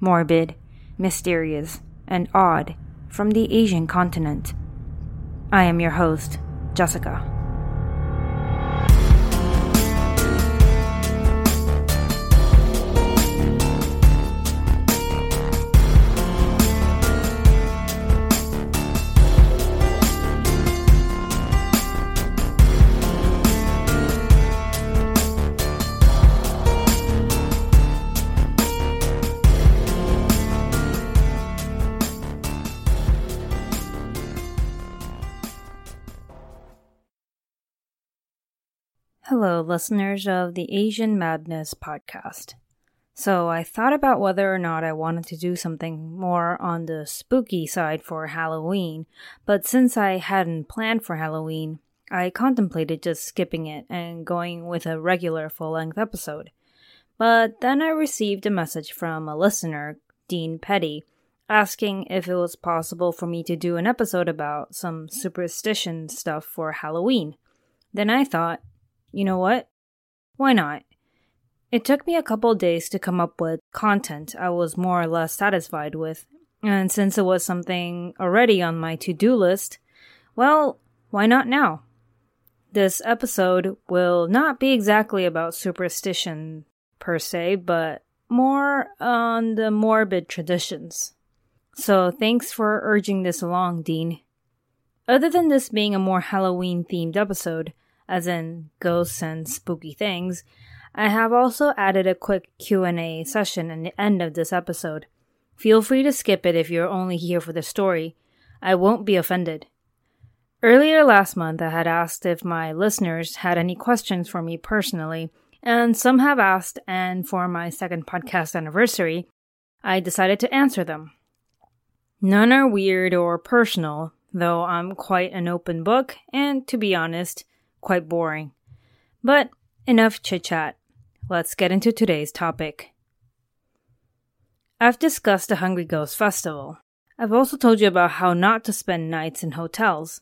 morbid, mysterious, and odd from the Asian continent. I am your host, Jessica. Hello, listeners of the Asian Madness podcast. So, I thought about whether or not I wanted to do something more on the spooky side for Halloween, but since I hadn't planned for Halloween, I contemplated just skipping it and going with a regular full length episode. But then I received a message from a listener, Dean Petty, asking if it was possible for me to do an episode about some superstition stuff for Halloween. Then I thought, you know what? Why not? It took me a couple days to come up with content I was more or less satisfied with, and since it was something already on my to do list, well, why not now? This episode will not be exactly about superstition per se, but more on the morbid traditions. So thanks for urging this along, Dean. Other than this being a more Halloween themed episode, as in ghosts and spooky things, I have also added a quick Q&A session in the end of this episode. Feel free to skip it if you're only here for the story. I won't be offended. Earlier last month, I had asked if my listeners had any questions for me personally, and some have asked, and for my second podcast anniversary, I decided to answer them. None are weird or personal, though I'm quite an open book, and to be honest, quite boring. But enough chit chat. Let's get into today's topic. I've discussed the Hungry Ghost Festival. I've also told you about how not to spend nights in hotels.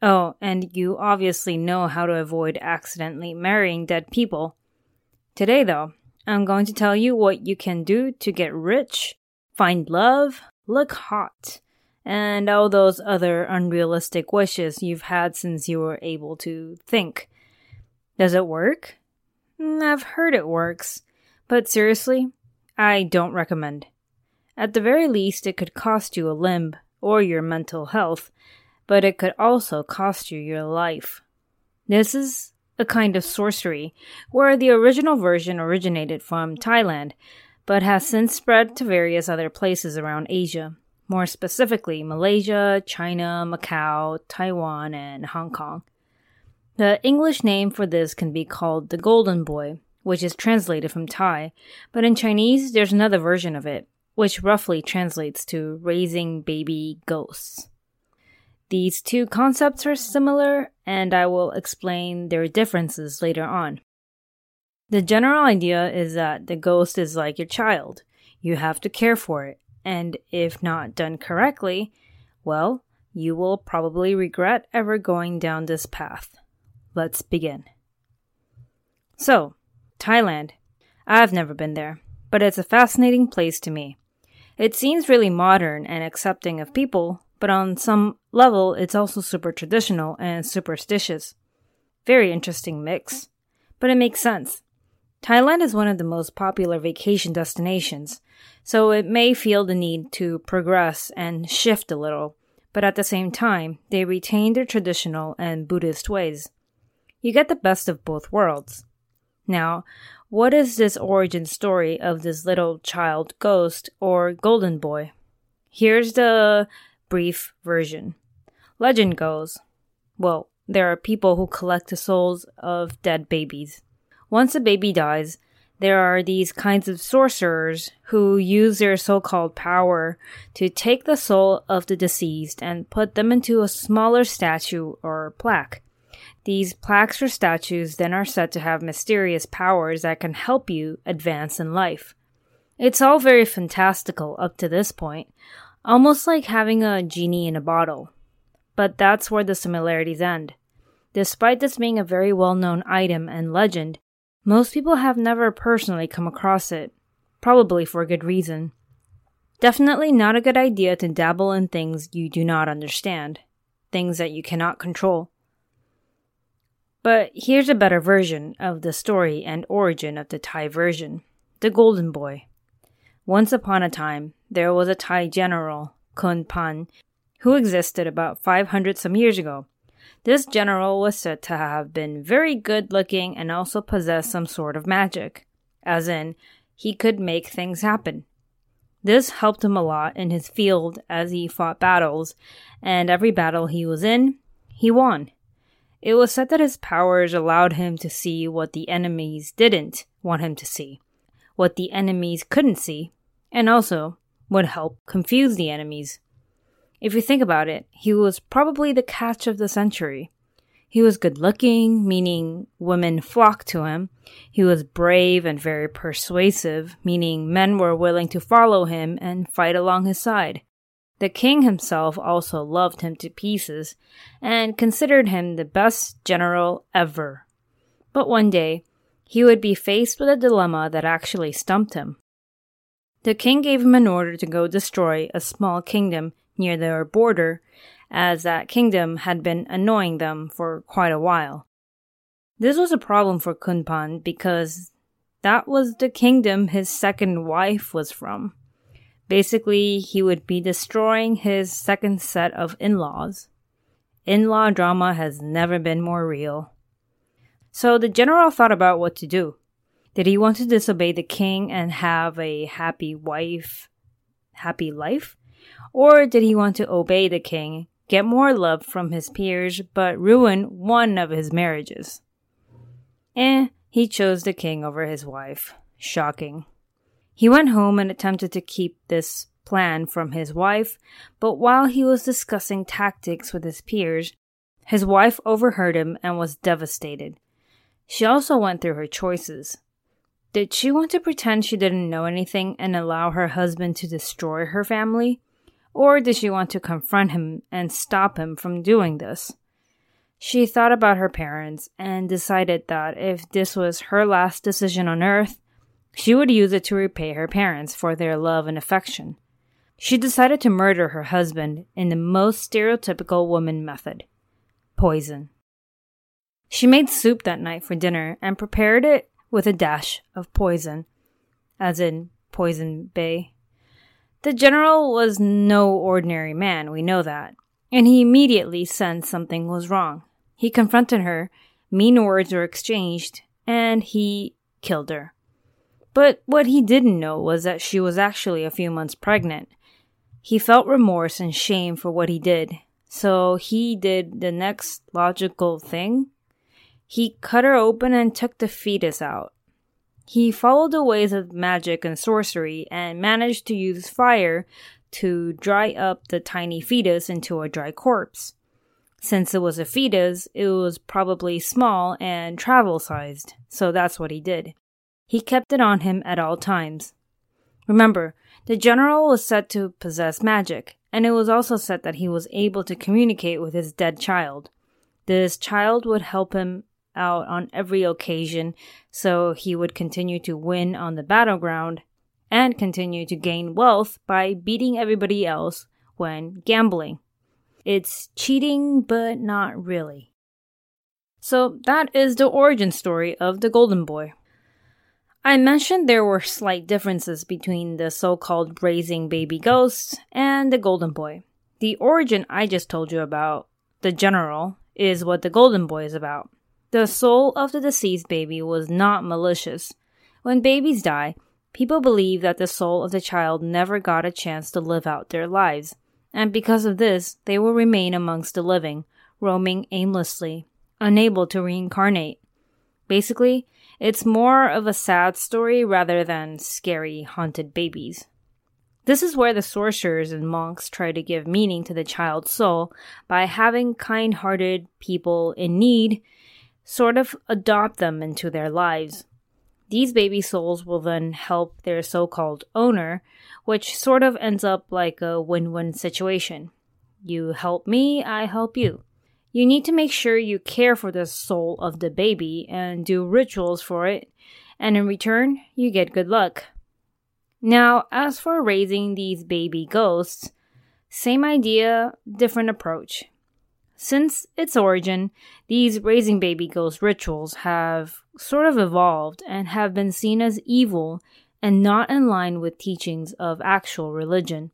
Oh, and you obviously know how to avoid accidentally marrying dead people. Today, though, I'm going to tell you what you can do to get rich, find love, look hot, and all those other unrealistic wishes you've had since you were able to think. Does it work? Mm, I've heard it works, but seriously, I don't recommend. At the very least, it could cost you a limb or your mental health, but it could also cost you your life. This is a kind of sorcery where the original version originated from Thailand, but has since spread to various other places around Asia more specifically Malaysia, China, Macau, Taiwan, and Hong Kong. The English name for this can be called the Golden Boy, which is translated from Thai, but in Chinese there's another version of it, which roughly translates to raising baby ghosts. These two concepts are similar, and I will explain their differences later on. The general idea is that the ghost is like your child. You have to care for it, and if not done correctly, well, you will probably regret ever going down this path. Let's begin. So, Thailand. I've never been there, but it's a fascinating place to me. It seems really modern and accepting of people, but on some level, it's also super traditional and superstitious. Very interesting mix. But it makes sense. Thailand is one of the most popular vacation destinations, so it may feel the need to progress and shift a little, but at the same time, they retain their traditional and Buddhist ways. You get the best of both worlds. Now, what is this origin story of this little child ghost or golden boy? Here's the brief version. Legend goes, well, there are people who collect the souls of dead babies. Once a baby dies, there are these kinds of sorcerers who use their so called power to take the soul of the deceased and put them into a smaller statue or plaque. These plaques or statues then are said to have mysterious powers that can help you advance in life. It's all very fantastical up to this point, almost like having a genie in a bottle. But that's where the similarities end. Despite this being a very well known item and legend, most people have never personally come across it, probably for a good reason. Definitely not a good idea to dabble in things you do not understand, things that you cannot control. But here's a better version of the story and origin of the Thai version The Golden Boy. Once upon a time, there was a Thai general, Khun Phaen, who existed about 500 some years ago. This general was said to have been very good looking and also possessed some sort of magic, as in, he could make things happen. This helped him a lot in his field as he fought battles, and every battle he was in, he won. It was said that his powers allowed him to see what the enemies didn't want him to see, what the enemies couldn't see, and also would help confuse the enemies. If you think about it, he was probably the catch of the century. He was good looking, meaning women flocked to him. He was brave and very persuasive, meaning men were willing to follow him and fight along his side. The king himself also loved him to pieces and considered him the best general ever. But one day, he would be faced with a dilemma that actually stumped him. The king gave him an order to go destroy a small kingdom near their border, as that kingdom had been annoying them for quite a while. This was a problem for Khun Phaen because that was the kingdom his second wife was from. Basically, he would be destroying his second set of in laws. In law drama has never been more real. So the general thought about what to do. Did he want to disobey the king and have a happy wife, happy life? Or did he want to obey the king, get more love from his peers, but ruin one of his marriages? Eh, he chose the king over his wife. Shocking. He went home and attempted to keep this plan from his wife, but while he was discussing tactics with his peers, his wife overheard him and was devastated. She also went through her choices. Did she want to pretend she didn't know anything and allow her husband to destroy her family? Or did she want to confront him and stop him from doing this? She thought about her parents and decided that if this was her last decision on earth, she would use it to repay her parents for their love and affection. She decided to murder her husband in the most stereotypical woman method poison. She made soup that night for dinner and prepared it with a dash of poison, as in Poison Bay. The general was no ordinary man, we know that, and he immediately sensed something was wrong. He confronted her, mean words were exchanged, and he killed her. But what he didn't know was that she was actually a few months pregnant. He felt remorse and shame for what he did, so he did the next logical thing. He cut her open and took the fetus out. He followed the ways of magic and sorcery and managed to use fire to dry up the tiny fetus into a dry corpse. Since it was a fetus, it was probably small and travel sized, so that's what he did. He kept it on him at all times. Remember, the general was said to possess magic, and it was also said that he was able to communicate with his dead child. This child would help him out on every occasion, so he would continue to win on the battleground and continue to gain wealth by beating everybody else when gambling, It's cheating, but not really. So that is the origin story of the Golden Boy. I mentioned there were slight differences between the so called raising baby ghosts and the Golden Boy. The origin I just told you about, the general, is what the Golden Boy is about. The soul of the deceased baby was not malicious. When babies die, people believe that the soul of the child never got a chance to live out their lives, and because of this, they will remain amongst the living, roaming aimlessly, unable to reincarnate. Basically, it's more of a sad story rather than scary haunted babies. This is where the sorcerers and monks try to give meaning to the child's soul by having kind hearted people in need sort of adopt them into their lives. These baby souls will then help their so called owner, which sort of ends up like a win win situation. You help me, I help you. You need to make sure you care for the soul of the baby and do rituals for it, and in return, you get good luck. Now, as for raising these baby ghosts, same idea, different approach. Since its origin, these raising baby ghost rituals have sort of evolved and have been seen as evil and not in line with teachings of actual religion.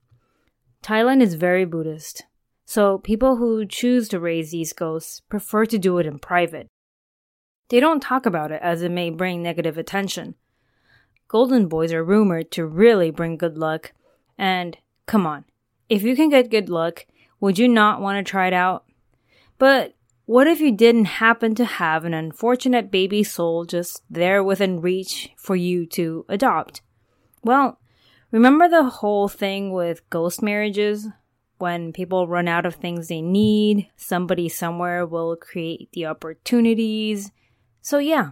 Thailand is very Buddhist. So people who choose to raise these ghosts prefer to do it in private. They don't talk about it as it may bring negative attention. Golden boys are rumored to really bring good luck, and come on, if you can get good luck, would you not want to try it out? But what if you didn't happen to have an unfortunate baby soul just there within reach for you to adopt? Well, remember the whole thing with ghost marriages when people run out of things they need, somebody somewhere will create the opportunities. So, yeah,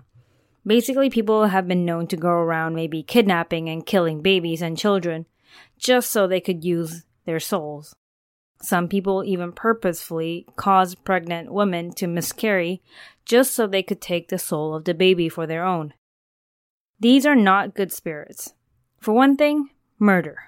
basically, people have been known to go around maybe kidnapping and killing babies and children just so they could use their souls. Some people even purposefully cause pregnant women to miscarry just so they could take the soul of the baby for their own. These are not good spirits. For one thing, murder.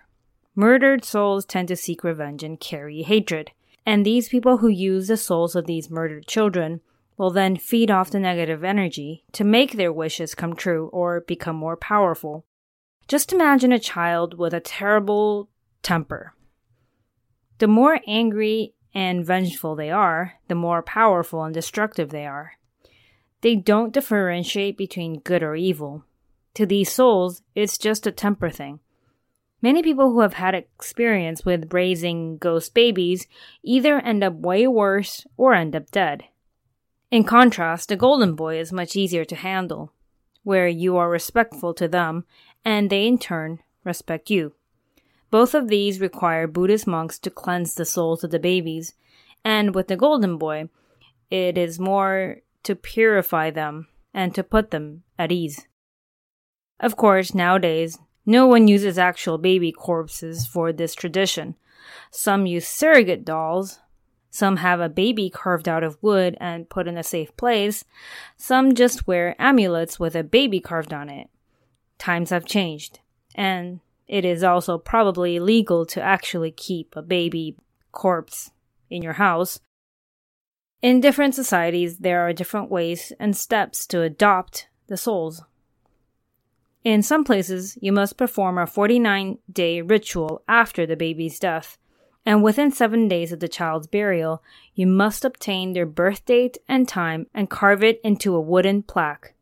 Murdered souls tend to seek revenge and carry hatred. And these people who use the souls of these murdered children will then feed off the negative energy to make their wishes come true or become more powerful. Just imagine a child with a terrible temper. The more angry and vengeful they are, the more powerful and destructive they are. They don't differentiate between good or evil. To these souls, it's just a temper thing. Many people who have had experience with raising ghost babies either end up way worse or end up dead. In contrast, a golden boy is much easier to handle, where you are respectful to them and they in turn respect you. Both of these require Buddhist monks to cleanse the souls of the babies, and with the golden boy, it is more to purify them and to put them at ease. Of course, nowadays, no one uses actual baby corpses for this tradition. Some use surrogate dolls. Some have a baby carved out of wood and put in a safe place. Some just wear amulets with a baby carved on it. Times have changed, and it is also probably legal to actually keep a baby corpse in your house. In different societies, there are different ways and steps to adopt the souls. In some places, you must perform a 49 day ritual after the baby's death, and within seven days of the child's burial, you must obtain their birth date and time and carve it into a wooden plaque.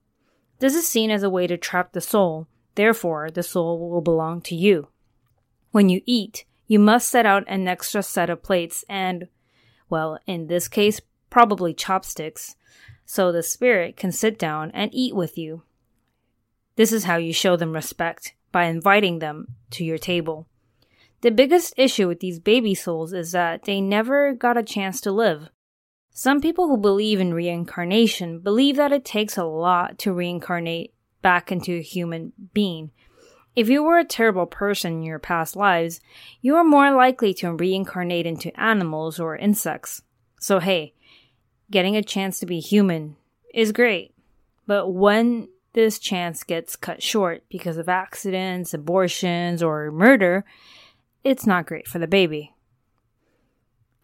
This is seen as a way to trap the soul, therefore, the soul will belong to you. When you eat, you must set out an extra set of plates and, well, in this case, probably chopsticks, so the spirit can sit down and eat with you. This is how you show them respect by inviting them to your table. The biggest issue with these baby souls is that they never got a chance to live. Some people who believe in reincarnation believe that it takes a lot to reincarnate back into a human being. If you were a terrible person in your past lives, you are more likely to reincarnate into animals or insects. So, hey, getting a chance to be human is great. But when this chance gets cut short because of accidents, abortions, or murder, it's not great for the baby.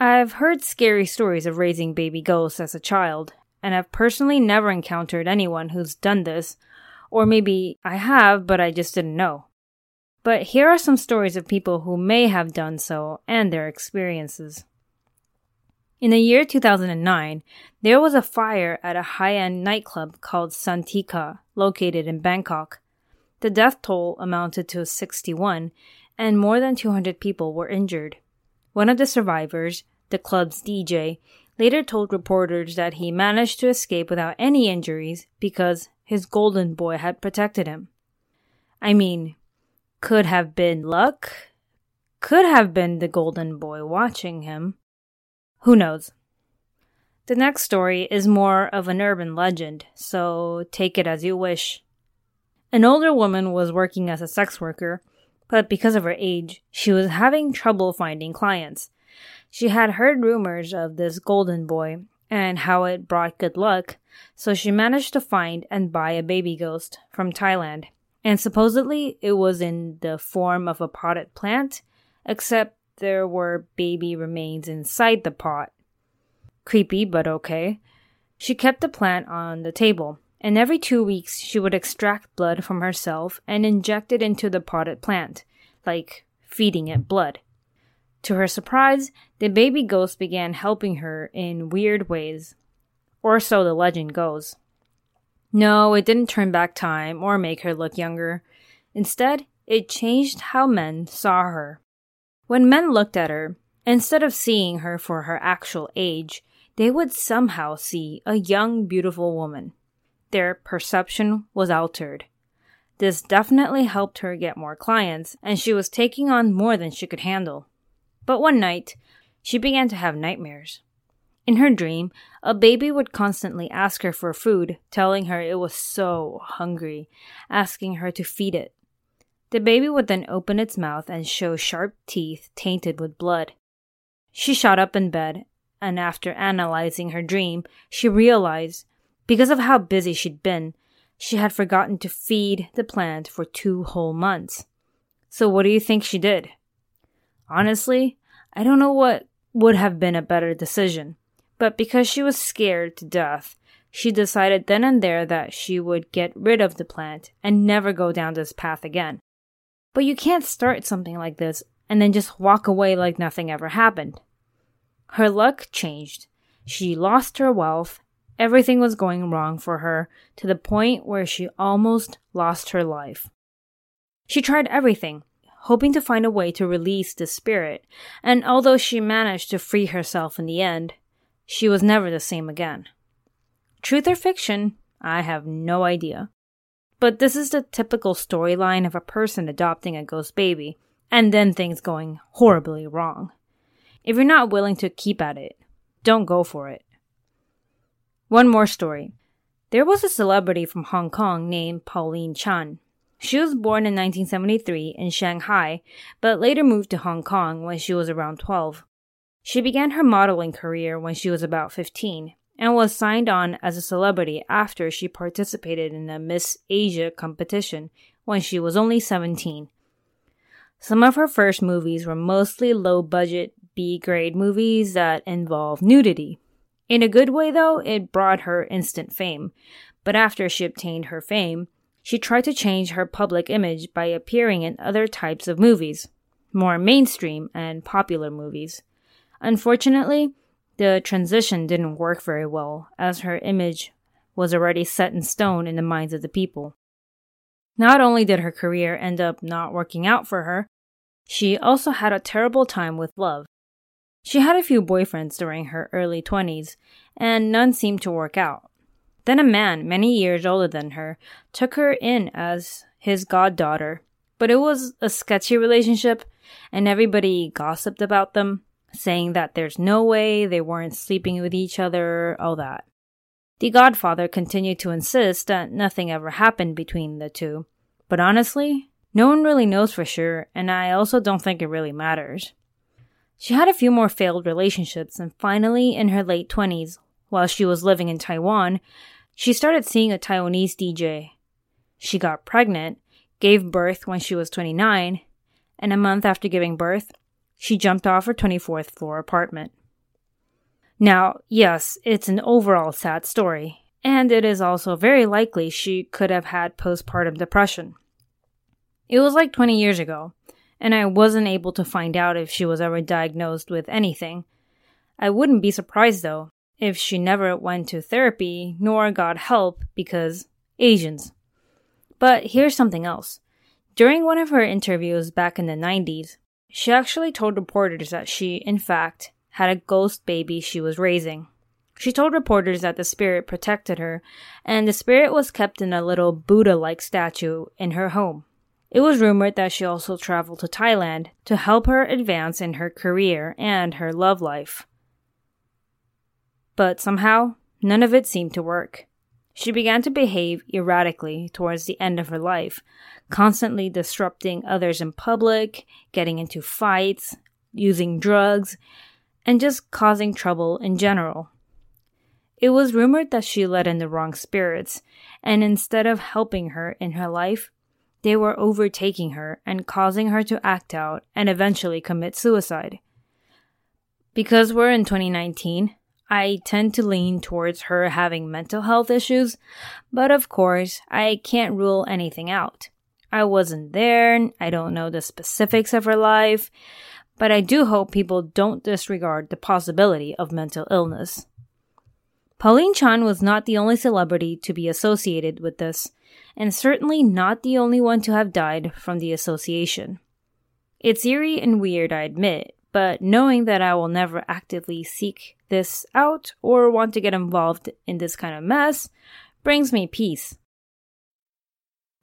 I've heard scary stories of raising baby ghosts as a child, and I've personally never encountered anyone who's done this, or maybe I have, but I just didn't know. But here are some stories of people who may have done so and their experiences. In the year 2009, there was a fire at a high end nightclub called Santika, located in Bangkok. The death toll amounted to 61, and more than 200 people were injured. One of the survivors, the club's DJ, later told reporters that he managed to escape without any injuries because his golden boy had protected him. I mean, could have been luck, could have been the golden boy watching him. Who knows? The next story is more of an urban legend, so take it as you wish. An older woman was working as a sex worker, but because of her age, she was having trouble finding clients. She had heard rumors of this golden boy and how it brought good luck, so she managed to find and buy a baby ghost from Thailand. And supposedly it was in the form of a potted plant, except there were baby remains inside the pot. Creepy, but okay. She kept the plant on the table, and every two weeks she would extract blood from herself and inject it into the potted plant, like feeding it blood. To her surprise, the baby ghost began helping her in weird ways. Or so the legend goes. No, it didn't turn back time or make her look younger. Instead, it changed how men saw her. When men looked at her, instead of seeing her for her actual age, they would somehow see a young, beautiful woman. Their perception was altered. This definitely helped her get more clients, and she was taking on more than she could handle. But one night, she began to have nightmares. In her dream, a baby would constantly ask her for food, telling her it was so hungry, asking her to feed it. The baby would then open its mouth and show sharp teeth tainted with blood. She shot up in bed, and after analyzing her dream, she realized, because of how busy she'd been, she had forgotten to feed the plant for two whole months. So, what do you think she did? Honestly, I don't know what would have been a better decision, but because she was scared to death, she decided then and there that she would get rid of the plant and never go down this path again. But you can't start something like this and then just walk away like nothing ever happened. Her luck changed. She lost her wealth. Everything was going wrong for her to the point where she almost lost her life. She tried everything, hoping to find a way to release the spirit, and although she managed to free herself in the end, she was never the same again. Truth or fiction, I have no idea. But this is the typical storyline of a person adopting a ghost baby, and then things going horribly wrong. If you're not willing to keep at it, don't go for it. One more story. There was a celebrity from Hong Kong named Pauline Chan. She was born in 1973 in Shanghai, but later moved to Hong Kong when she was around 12. She began her modeling career when she was about 15 and was signed on as a celebrity after she participated in a Miss Asia competition when she was only 17. Some of her first movies were mostly low budget B grade movies that involve nudity. In a good way, though, it brought her instant fame. But after she obtained her fame, she tried to change her public image by appearing in other types of movies, more mainstream and popular movies. Unfortunately, the transition didn't work very well, as her image was already set in stone in the minds of the people. Not only did her career end up not working out for her, she also had a terrible time with love. She had a few boyfriends during her early 20s, and none seemed to work out. Then a man, many years older than her, took her in as his goddaughter, but it was a sketchy relationship, and everybody gossiped about them saying that there's no way they weren't sleeping with each other, all that. The godfather continued to insist that nothing ever happened between the two, but honestly, no one really knows for sure, and I also don't think it really matters. She had a few more failed relationships, and finally, in her late 20s, while she was living in Taiwan, she started seeing a Taiwanese DJ. She got pregnant, gave birth when she was 29, and a month after giving birth, she jumped off her 24th floor apartment. Now, yes, it's an overall sad story, and it is also very likely she could have had postpartum depression. It was like 20 years ago, and I wasn't able to find out if she was ever diagnosed with anything. I wouldn't be surprised though if she never went to therapy nor got help because Asians. But here's something else. During one of her interviews back in the 90s, she actually told reporters that she, in fact, had a ghost baby she was raising. She told reporters that the spirit protected her, and the spirit was kept in a little Buddha like statue in her home. It was rumored that she also traveled to Thailand to help her advance in her career and her love life. But somehow, none of it seemed to work. She began to behave erratically towards the end of her life, constantly disrupting others in public, getting into fights, using drugs, and just causing trouble in general. It was rumored that she let in the wrong spirits, and instead of helping her in her life, they were overtaking her and causing her to act out and eventually commit suicide. Because we're in 2019, I tend to lean towards her having mental health issues, but of course, I can't rule anything out. I wasn't there, and I don't know the specifics of her life, but I do hope people don't disregard the possibility of mental illness. Pauline Chan was not the only celebrity to be associated with this, and certainly not the only one to have died from the association. It's eerie and weird, I admit, but knowing that I will never actively seek this out or want to get involved in this kind of mess brings me peace.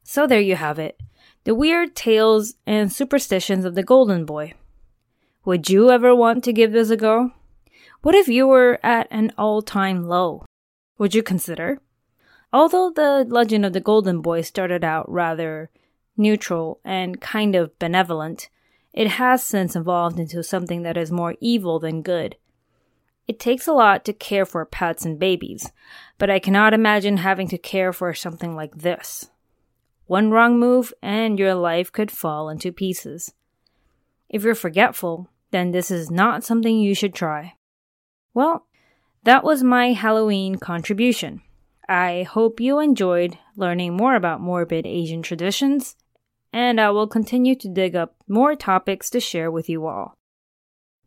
So there you have it the weird tales and superstitions of the Golden Boy. Would you ever want to give this a go? What if you were at an all time low? Would you consider? Although the legend of the Golden Boy started out rather neutral and kind of benevolent, it has since evolved into something that is more evil than good. It takes a lot to care for pets and babies, but I cannot imagine having to care for something like this. One wrong move and your life could fall into pieces. If you're forgetful, then this is not something you should try. Well, that was my Halloween contribution. I hope you enjoyed learning more about morbid Asian traditions and I will continue to dig up more topics to share with you all.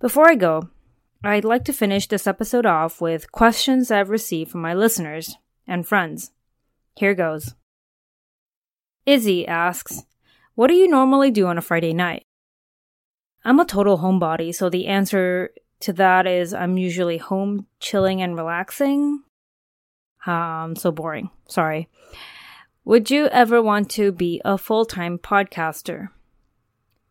Before I go, I'd like to finish this episode off with questions I've received from my listeners and friends. Here goes. Izzy asks, What do you normally do on a Friday night? I'm a total homebody, so the answer to that is I'm usually home chilling and relaxing. Um, so boring. Sorry. Would you ever want to be a full time podcaster?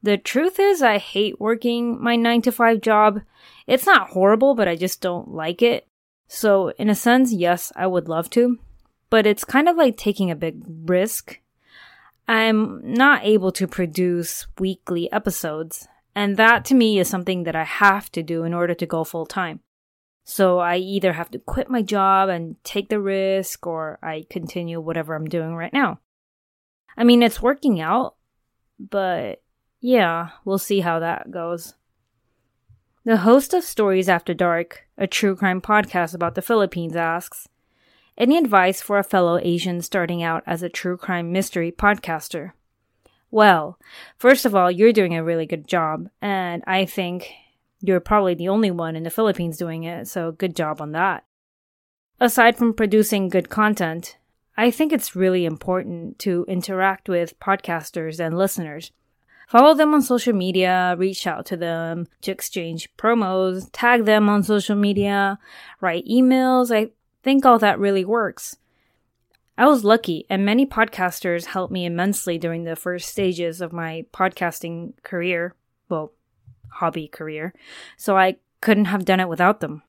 The truth is, I hate working my 9 to 5 job. It's not horrible, but I just don't like it. So, in a sense, yes, I would love to, but it's kind of like taking a big risk. I'm not able to produce weekly episodes, and that to me is something that I have to do in order to go full time. So I either have to quit my job and take the risk or I continue whatever I'm doing right now. I mean, it's working out, but yeah, we'll see how that goes. The host of Stories After Dark, a true crime podcast about the Philippines, asks Any advice for a fellow Asian starting out as a true crime mystery podcaster? Well, first of all, you're doing a really good job, and I think you're probably the only one in the Philippines doing it, so good job on that. Aside from producing good content, I think it's really important to interact with podcasters and listeners. Follow them on social media, reach out to them to exchange promos, tag them on social media, write emails. I think all that really works. I was lucky, and many podcasters helped me immensely during the first stages of my podcasting career. Well, hobby career, so I couldn't have done it without them.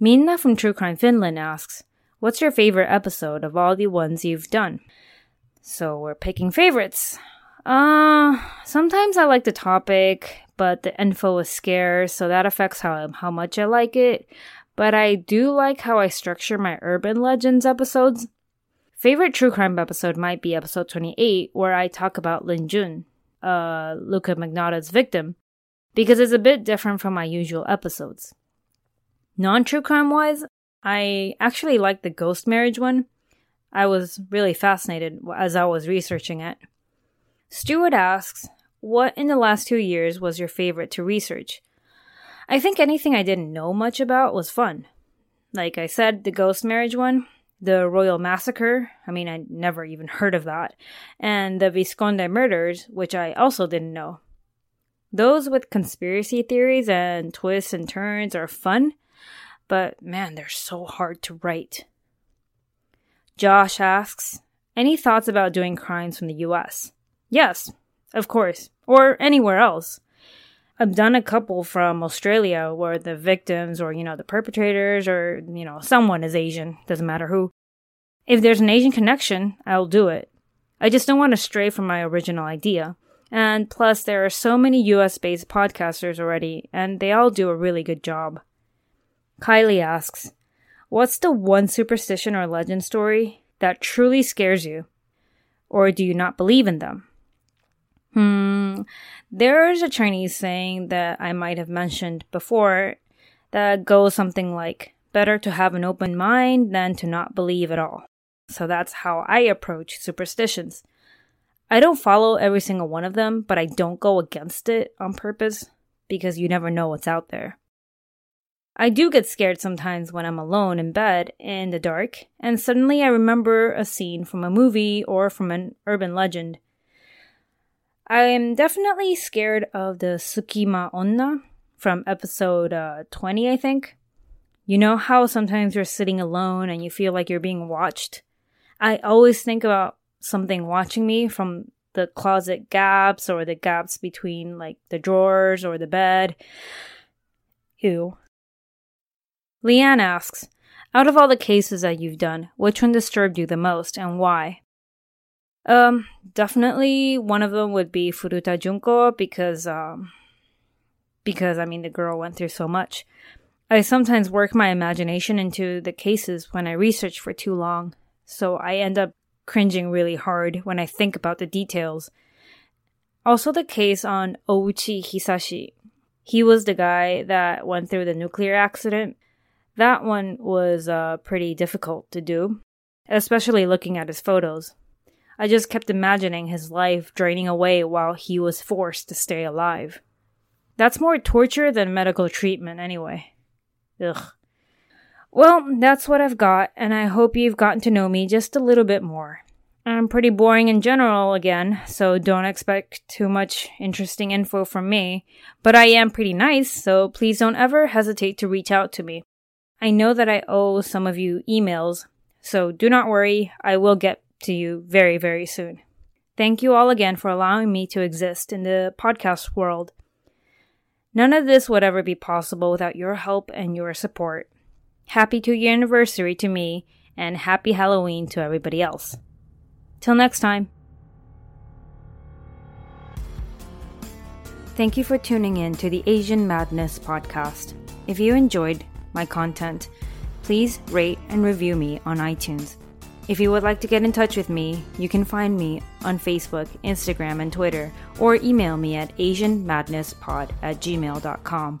Minna from True Crime Finland asks, What's your favorite episode of all the ones you've done? So we're picking favorites. Uh, sometimes I like the topic, but the info is scarce, so that affects how how much I like it. But I do like how I structure my urban legends episodes. Favorite true crime episode might be episode 28, where I talk about Lin Jun, uh, Luca Magnotta's victim, because it's a bit different from my usual episodes. Non true crime wise, I actually like the ghost marriage one. I was really fascinated as I was researching it. Stuart asks, What in the last two years was your favorite to research? I think anything I didn't know much about was fun. Like I said, the ghost marriage one, the Royal Massacre, I mean, I never even heard of that, and the Vizconde murders, which I also didn't know. Those with conspiracy theories and twists and turns are fun, but man, they're so hard to write. Josh asks, Any thoughts about doing crimes from the US? Yes, of course, or anywhere else. I've done a couple from Australia where the victims or, you know, the perpetrators or, you know, someone is Asian, doesn't matter who. If there's an Asian connection, I'll do it. I just don't want to stray from my original idea. And plus, there are so many US based podcasters already, and they all do a really good job. Kylie asks, What's the one superstition or legend story that truly scares you? Or do you not believe in them? Hmm, there's a Chinese saying that I might have mentioned before that goes something like, better to have an open mind than to not believe at all. So that's how I approach superstitions. I don't follow every single one of them, but I don't go against it on purpose because you never know what's out there. I do get scared sometimes when I'm alone in bed in the dark, and suddenly I remember a scene from a movie or from an urban legend. I am definitely scared of the Sukima Onna from episode uh, 20, I think. You know how sometimes you're sitting alone and you feel like you're being watched? I always think about something watching me from the closet gaps or the gaps between like the drawers or the bed. Ew. Leanne asks, out of all the cases that you've done, which one disturbed you the most and why? Um, definitely one of them would be Furuta Junko because, um, because I mean, the girl went through so much. I sometimes work my imagination into the cases when I research for too long, so I end up cringing really hard when I think about the details. Also, the case on Ouchi Hisashi. He was the guy that went through the nuclear accident. That one was uh, pretty difficult to do, especially looking at his photos. I just kept imagining his life draining away while he was forced to stay alive. That's more torture than medical treatment, anyway. Ugh. Well, that's what I've got, and I hope you've gotten to know me just a little bit more. I'm pretty boring in general again, so don't expect too much interesting info from me. But I am pretty nice, so please don't ever hesitate to reach out to me. I know that I owe some of you emails, so do not worry, I will get to you very, very soon. Thank you all again for allowing me to exist in the podcast world. None of this would ever be possible without your help and your support. Happy two year anniversary to me, and happy Halloween to everybody else. Till next time. Thank you for tuning in to the Asian Madness podcast. If you enjoyed my content, please rate and review me on iTunes. If you would like to get in touch with me, you can find me on Facebook, Instagram, and Twitter, or email me at AsianMadnessPod at gmail.com.